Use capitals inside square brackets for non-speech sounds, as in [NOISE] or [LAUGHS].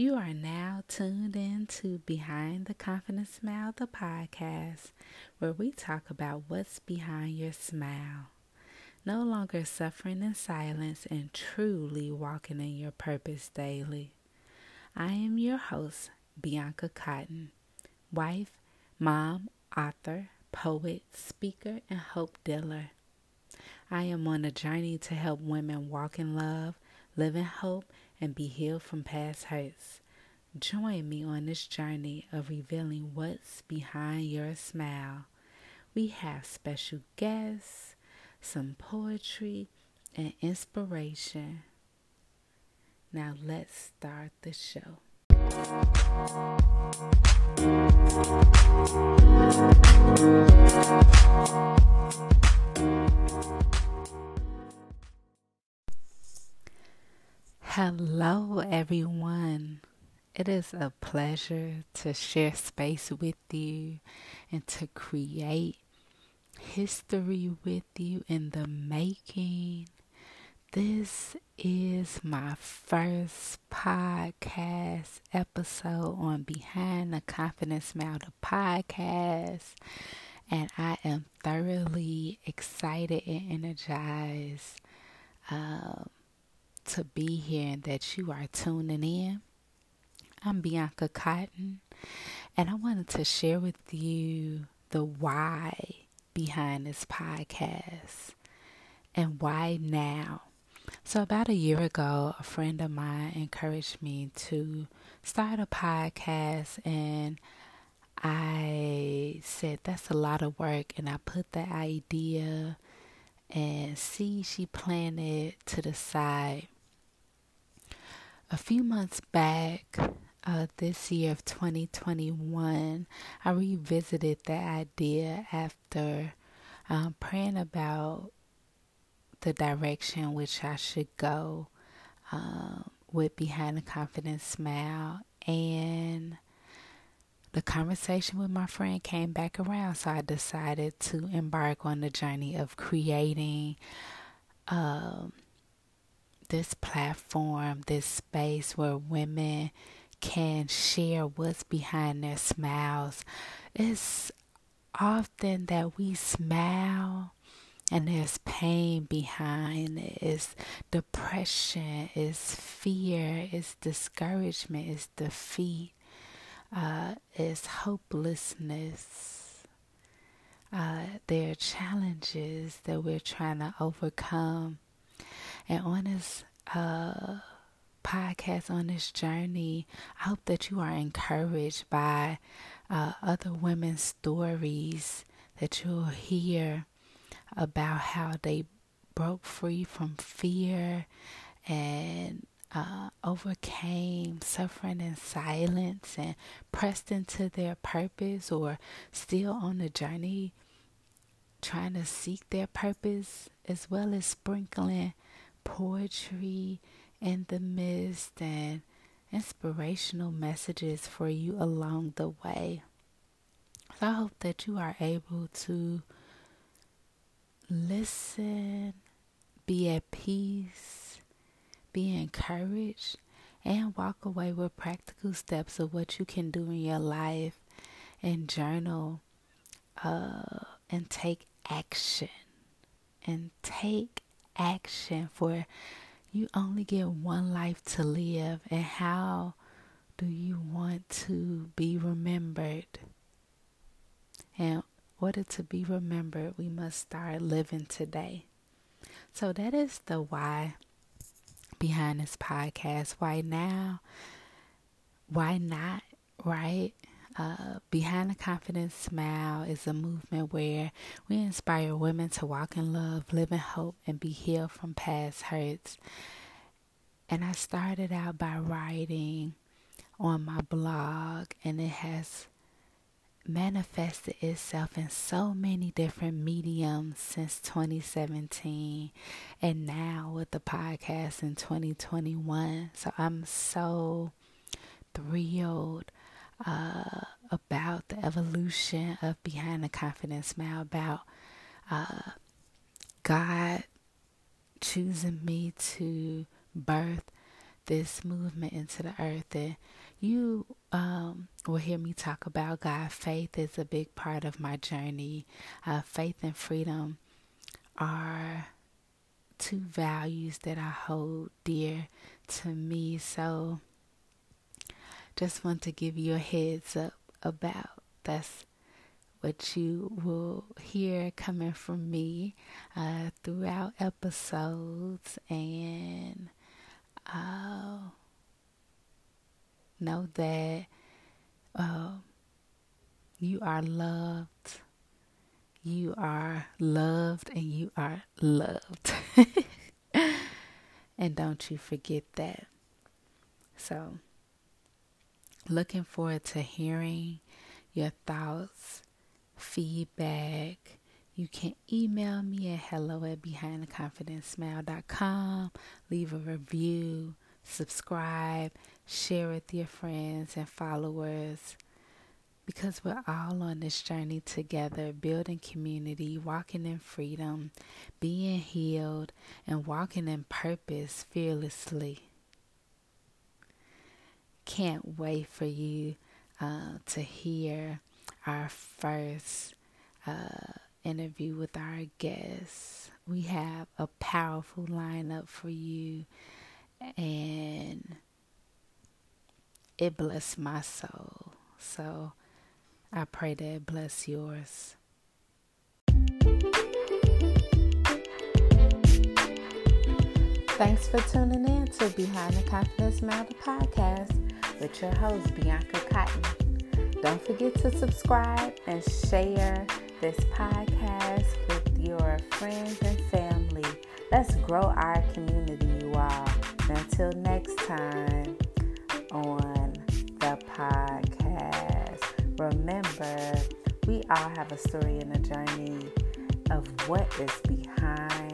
You are now tuned in to Behind the Confident Smile, the podcast, where we talk about what's behind your smile. No longer suffering in silence and truly walking in your purpose daily. I am your host, Bianca Cotton, wife, mom, author, poet, speaker, and hope dealer. I am on a journey to help women walk in love, live in hope, and be healed from past hurts. Join me on this journey of revealing what's behind your smile. We have special guests, some poetry, and inspiration. Now let's start the show. Hello, everyone. It is a pleasure to share space with you and to create history with you in the making. This is my first podcast episode on Behind the Confident Smile, the podcast. And I am thoroughly excited and energized. Um, to be here and that you are tuning in. I'm Bianca Cotton, and I wanted to share with you the why behind this podcast and why now. So, about a year ago, a friend of mine encouraged me to start a podcast, and I said, That's a lot of work. And I put the idea and see she planted to the side. A few months back, uh, this year of 2021, I revisited that idea after um, praying about the direction which I should go um, with Behind the Confident Smile. And the conversation with my friend came back around, so I decided to embark on the journey of creating um, this platform, this space where women can share what's behind their smiles. It's often that we smile and there's pain behind it. It's depression, it's fear, it's discouragement, it's defeat uh, is hopelessness. Uh, there are challenges that we're trying to overcome. And on this uh, podcast, on this journey, I hope that you are encouraged by uh, other women's stories that you'll hear about how they broke free from fear and uh, overcame suffering in silence and pressed into their purpose or still on the journey trying to seek their purpose as well as sprinkling poetry in the midst and inspirational messages for you along the way. So I hope that you are able to listen, be at peace, be encouraged, and walk away with practical steps of what you can do in your life and journal uh, and take action. And take action for you only get one life to live, and how do you want to be remembered? And order to be remembered, we must start living today. So that is the why behind this podcast. Why now? Why not? Right? Uh, Behind the Confident Smile is a movement where we inspire women to walk in love, live in hope, and be healed from past hurts. And I started out by writing on my blog, and it has manifested itself in so many different mediums since 2017 and now with the podcast in 2021 so i'm so thrilled uh, about the evolution of behind the confident smile about uh, god choosing me to birth this movement into the earth. And you um, will hear me talk about God. Faith is a big part of my journey. Uh, faith and freedom are two values that I hold dear to me. So just want to give you a heads up about that's what you will hear coming from me uh, throughout episodes and uh, know that uh, you are loved you are loved and you are loved. [LAUGHS] and don't you forget that. So, looking forward to hearing your thoughts, feedback. You can email me at hello at behindtheconfidentsmile.com. Leave a review, subscribe, share with your friends and followers because we're all on this journey together, building community, walking in freedom, being healed, and walking in purpose fearlessly. Can't wait for you uh, to hear our first uh, interview with our guests. We have a powerful lineup for you, and it blessed my soul. So, I pray that it bless yours. Thanks for tuning in to Behind the Confident Smile podcast with your host, Bianca Cotton. Don't forget to subscribe and share this podcast with your friends and family. Let's grow our community, you all. Until next time on the podcast. Remember, we all have a story and a journey of what is behind